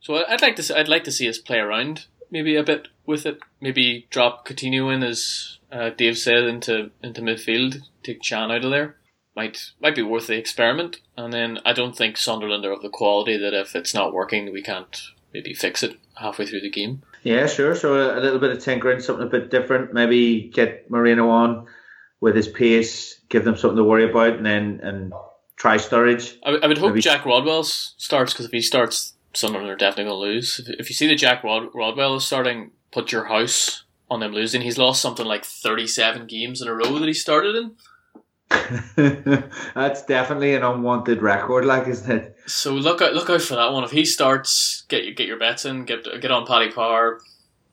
So I'd like to I'd like to see us play around maybe a bit with it. Maybe drop Coutinho in as uh, Dave said into into midfield, take Can out of there. Might might be worth the experiment. And then I don't think Sunderland are of the quality that if it's not working, we can't maybe fix it halfway through the game. Yeah, sure. So a little bit of tinkering, something a bit different. Maybe get Moreno on with his pace, give them something to worry about, and then and try Sturridge. I, I would hope maybe. Jack Rodwell starts because if he starts, Sunderland are definitely going to lose. If, if you see that Jack Rod, Rodwell is starting, put your house on them losing. He's lost something like 37 games in a row that he started in. That's definitely an unwanted record, like isn't it? So look out, look out for that one. If he starts, get your get your bets in. Get get on Paddy Power,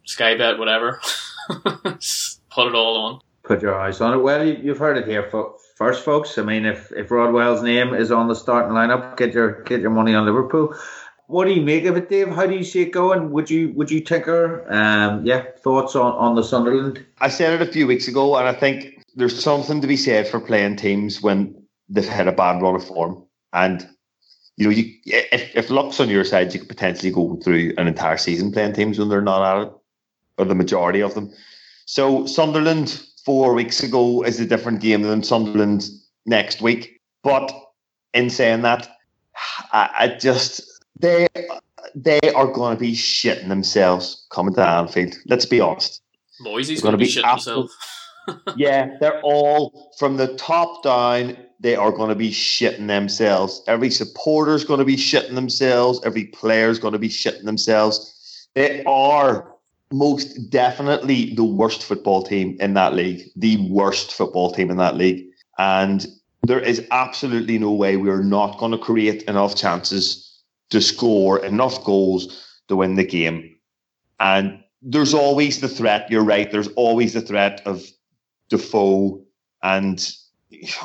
Sky Bet, whatever. Put it all on. Put your eyes on it. Well, you, have heard it here first, folks. I mean, if if Rodwell's name is on the starting lineup, get your get your money on Liverpool. What do you make of it, Dave? How do you see it going? Would you would you tinker? Um, yeah, thoughts on on the Sunderland? I said it a few weeks ago, and I think there's something to be said for playing teams when they've had a bad run of form. And you know, you if, if luck's on your side, you could potentially go through an entire season playing teams when they're not at it, or the majority of them. So Sunderland four weeks ago is a different game than Sunderland next week. But in saying that, I, I just they they are going to be shitting themselves coming to Anfield. Let's be honest. Moisey's going to be, be shitting himself yeah, they're all from the top down. They are going to be shitting themselves. Every supporter's going to be shitting themselves. Every player's going to be shitting themselves. They are most definitely the worst football team in that league, the worst football team in that league. And there is absolutely no way we're not going to create enough chances to score enough goals to win the game. And there's always the threat, you're right, there's always the threat of Defoe and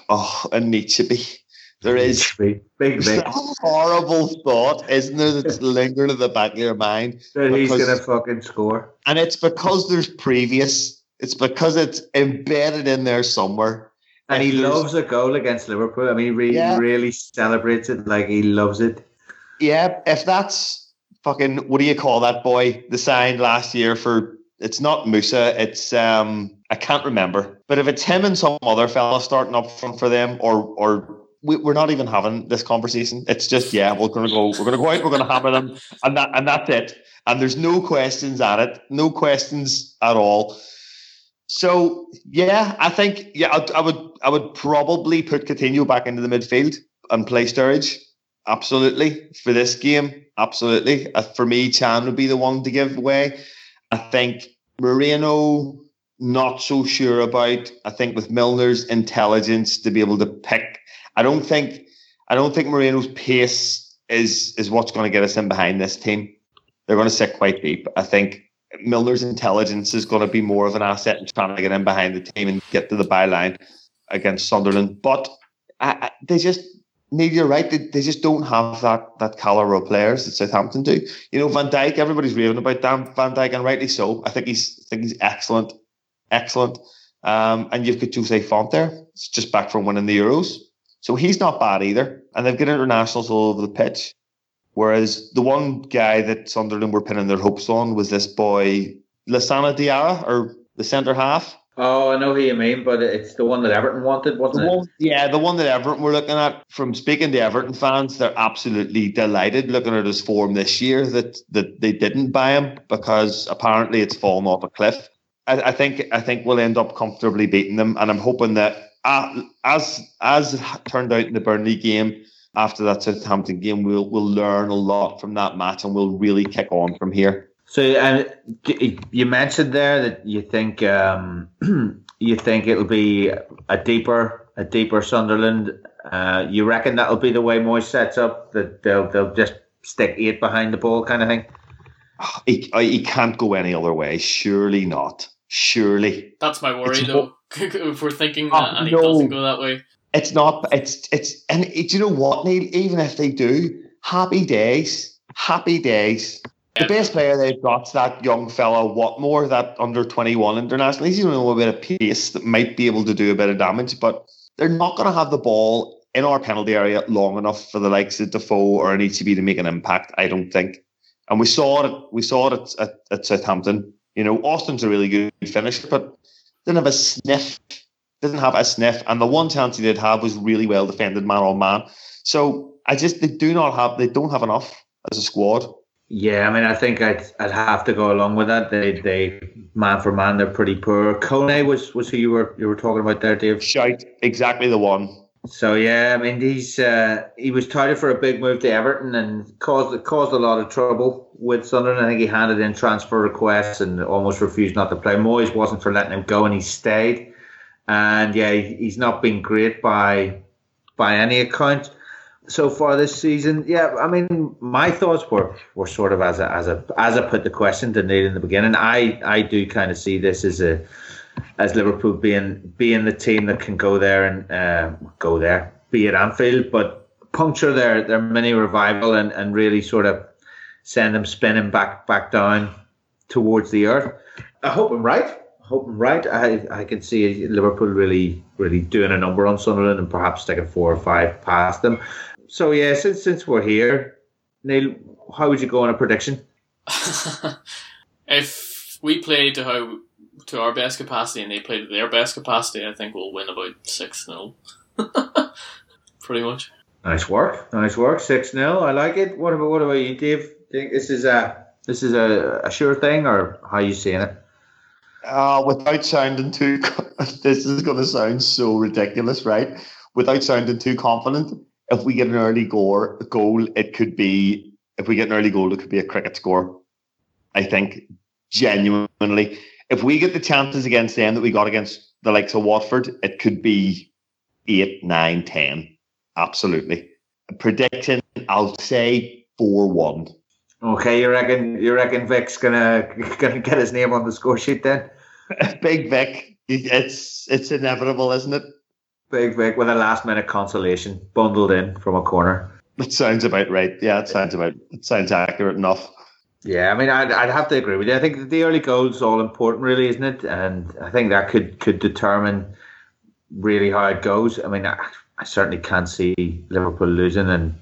oh, and Nichebe. There is big, big, big. horrible thought, isn't there, that's lingering in the back of your mind. That he's gonna fucking score. And it's because there's previous. It's because it's embedded in there somewhere. And he loves a goal against Liverpool. I mean, he really, yeah. really celebrates it like he loves it. Yeah, if that's fucking what do you call that boy? The sign last year for it's not Musa, it's um I can't remember. But if it's him and some other fella starting up front for them, or or we, are not even having this conversation. It's just yeah, we're gonna go, we're gonna go out, we're gonna hammer them, and that and that's it. And there's no questions at it, no questions at all. So yeah, I think yeah, I, I would I would probably put Coutinho back into the midfield and play Sturridge. Absolutely for this game, absolutely. Uh, for me, Can would be the one to give away. I think Moreno not so sure about. I think with Milner's intelligence to be able to pick, I don't think I don't think Moreno's pace is is what's going to get us in behind this team. They're going to sit quite deep. I think Milner's intelligence is going to be more of an asset in trying to get in behind the team and get to the byline against Sunderland. But I, I, they just Neil, you're right. They, they just don't have that that caliber of players that Southampton do. You know, Van Dijk. Everybody's raving about Dan Van Dijk, and rightly so. I think he's I think he's excellent excellent. Um, and you've got Jose Fonte there. It's just back from winning the Euros. So he's not bad either. And they've got internationals all over the pitch. Whereas the one guy that Sunderland were pinning their hopes on was this boy, Lassana Diarra, or the centre half. Oh, I know who you mean, but it's the one that Everton wanted, wasn't it? yeah, the one that Everton were looking at. From speaking to Everton fans, they're absolutely delighted looking at his form this year that that they didn't buy him because apparently it's fallen off a cliff. I, I, think I think we'll end up comfortably beating them, and I'm hoping that uh, as as turned out in the Burnley game after that Southampton game, we'll we'll learn a lot from that match, and we'll really kick on from here. So, and you mentioned there that you think um, you think it'll be a deeper a deeper Sunderland. Uh, you reckon that'll be the way Moyes sets up that they'll they'll just stick eight behind the ball kind of thing. He, he can't go any other way. Surely not. Surely. That's my worry, it's though. if we're thinking that uh, and he doesn't go that way. It's not. It's it's and it, you know what, Neil? Even if they do, happy days. Happy days. The best player they've got's that young fella Watmore, that under twenty one international. He's even a bit of pace that might be able to do a bit of damage, but they're not going to have the ball in our penalty area long enough for the likes of Defoe or Anichebe to make an impact. I don't think. And we saw it. We saw it at, at, at Southampton. You know, Austin's a really good finisher, but didn't have a sniff. Didn't have a sniff, and the one chance he did have was really well defended, man on man. So I just they do not have they don't have enough as a squad. Yeah, I mean, I think I'd I'd have to go along with that. They they man for man, they're pretty poor. Kone was was who you were you were talking about there, Dave. Shite, exactly the one. So yeah, I mean he's uh, he was touted for a big move to Everton and caused caused a lot of trouble with Sunderland. I think he handed in transfer requests and almost refused not to play. Moyes wasn't for letting him go, and he stayed. And yeah, he's not been great by by any account so far this season. Yeah, I mean, my thoughts were were sort of as a as a as I put the question to Neil in the beginning. I I do kind of see this as a as Liverpool being being the team that can go there and uh, go there, be at Anfield, but puncture their their mini revival and, and really sort of send them spinning back back down towards the earth. I hope I'm right. I hope I'm right. I I can see Liverpool really really doing a number on Sunderland and perhaps taking four or five past them. So yeah, since since we're here, Neil, how would you go on a prediction? if we play to how to our best capacity and they play to their best capacity, I think we'll win about 6 0. Pretty much. Nice work. Nice work. 6 0. I like it. What about what about you, Dave? Think this is a this is a, a sure thing or how are you seeing it? Uh, without sounding too, this is going to sound so ridiculous, right? Without sounding too confident, if we get an early goal, goal, it could be. If we get an early goal, it could be a cricket score. I think genuinely, if we get the chances against them that we got against the likes of Watford, it could be eight, nine, ten. Absolutely. A Prediction, I'll say four one. Okay, you reckon you reckon Vic's gonna gonna get his name on the score sheet then? Big Vic, it's it's inevitable, isn't it? Big big, with a last minute consolation bundled in from a corner. It sounds about right. Yeah, it sounds about it sounds accurate enough. Yeah, I mean, I'd, I'd have to agree with you. I think the early goal is all important, really, isn't it? And I think that could could determine really how it goes. I mean, I, I certainly can't see Liverpool losing, and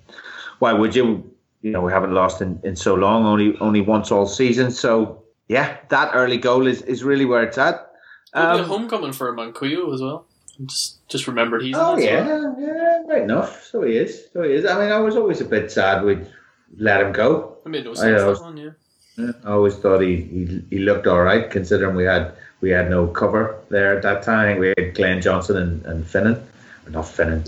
why would you? You know, we haven't lost in, in so long, only only once all season. So yeah, that early goal is, is really where it's at. There'll be a um, homecoming for Manquillo as well. Just just remembered he's. Oh yeah, well. yeah, right enough. So he is. So he is. I mean, I was always a bit sad with let him go. I mean, no sense. I, always, one, yeah. I always thought he, he he looked all right considering we had we had no cover there at that time. We had Glenn Johnson and, and Finnan. Or not Finnan.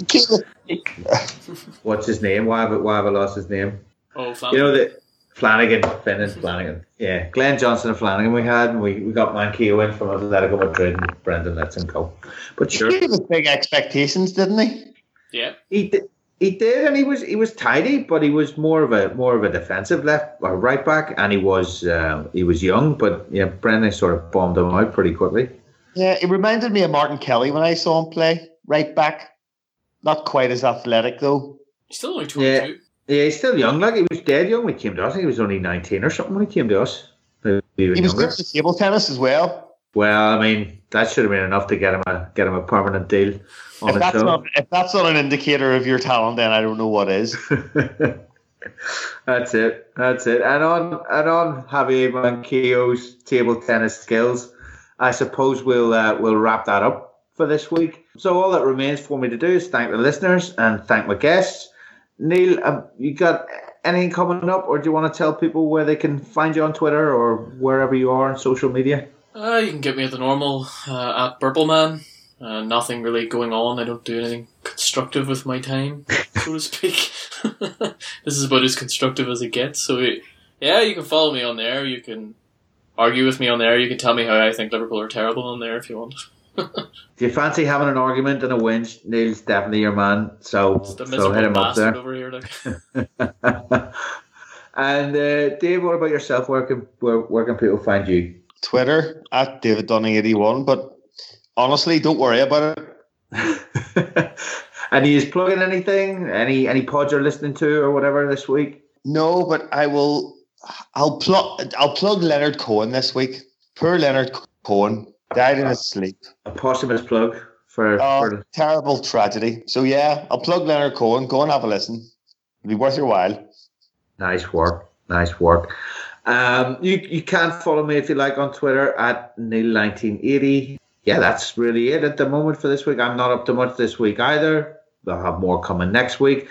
What's his name? Why have, why have I lost his name? Oh, Flanagan. You know the Flanagan, Finnan, Flanagan. Yeah, Glenn Johnson and Flanagan we had, and we, we got Manquillo in from Atletico Madrid, and Brendan lets him go. But sure, he had big expectations, didn't he? Yeah, he did. He did, and he was he was tidy, but he was more of a more of a defensive left or right back, and he was uh, he was young, but yeah, Brendan sort of bombed him out pretty quickly. Yeah, it reminded me of Martin Kelly when I saw him play right back. Not quite as athletic though. He's still only twenty two. Yeah. Yeah, he's still young. Like he was dead young when he came to us. I think he was only nineteen or something when he came to us. Maybe he was good for table tennis as well. Well, I mean, that should have been enough to get him a get him a permanent deal if that's not if that's not an indicator of your talent, then I don't know what is. that's it. That's it. And on and on Javier Manquillo's table tennis skills, I suppose we'll uh, we'll wrap that up for this week. So all that remains for me to do is thank the listeners and thank my guests. Neil, um, you got anything coming up, or do you want to tell people where they can find you on Twitter or wherever you are on social media? Uh, you can get me at the normal uh, at Burpleman uh, nothing really going on. I don't do anything constructive with my time, so to speak. this is about as constructive as it gets. So, yeah, you can follow me on there. You can argue with me on there. You can tell me how I think Liverpool are terrible on there if you want. Do you fancy having an argument and a winch, Neil's definitely your man. So, so hit him up there. Over here, like. and uh, Dave, what about yourself? Where can where, where can people find you? Twitter at David Dunning eighty one, but honestly, don't worry about it. and he's plugging anything? Any any pods you're listening to or whatever this week? No, but I will. I'll plug. I'll plug Leonard Cohen this week. Poor Leonard Cohen died in his sleep. A posthumous plug for, oh, for terrible tragedy. So yeah, I'll plug Leonard Cohen. Go and have a listen. It'll be worth your while. Nice work. Nice work. Um, you you can follow me if you like on Twitter at Neil1980 yeah, that's really it at the moment for this week. I'm not up to much this week either. We'll have more coming next week.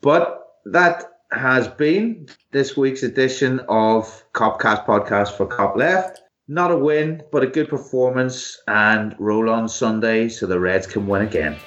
But that has been this week's edition of Copcast Podcast for Cop Left. Not a win, but a good performance and roll on Sunday so the Reds can win again.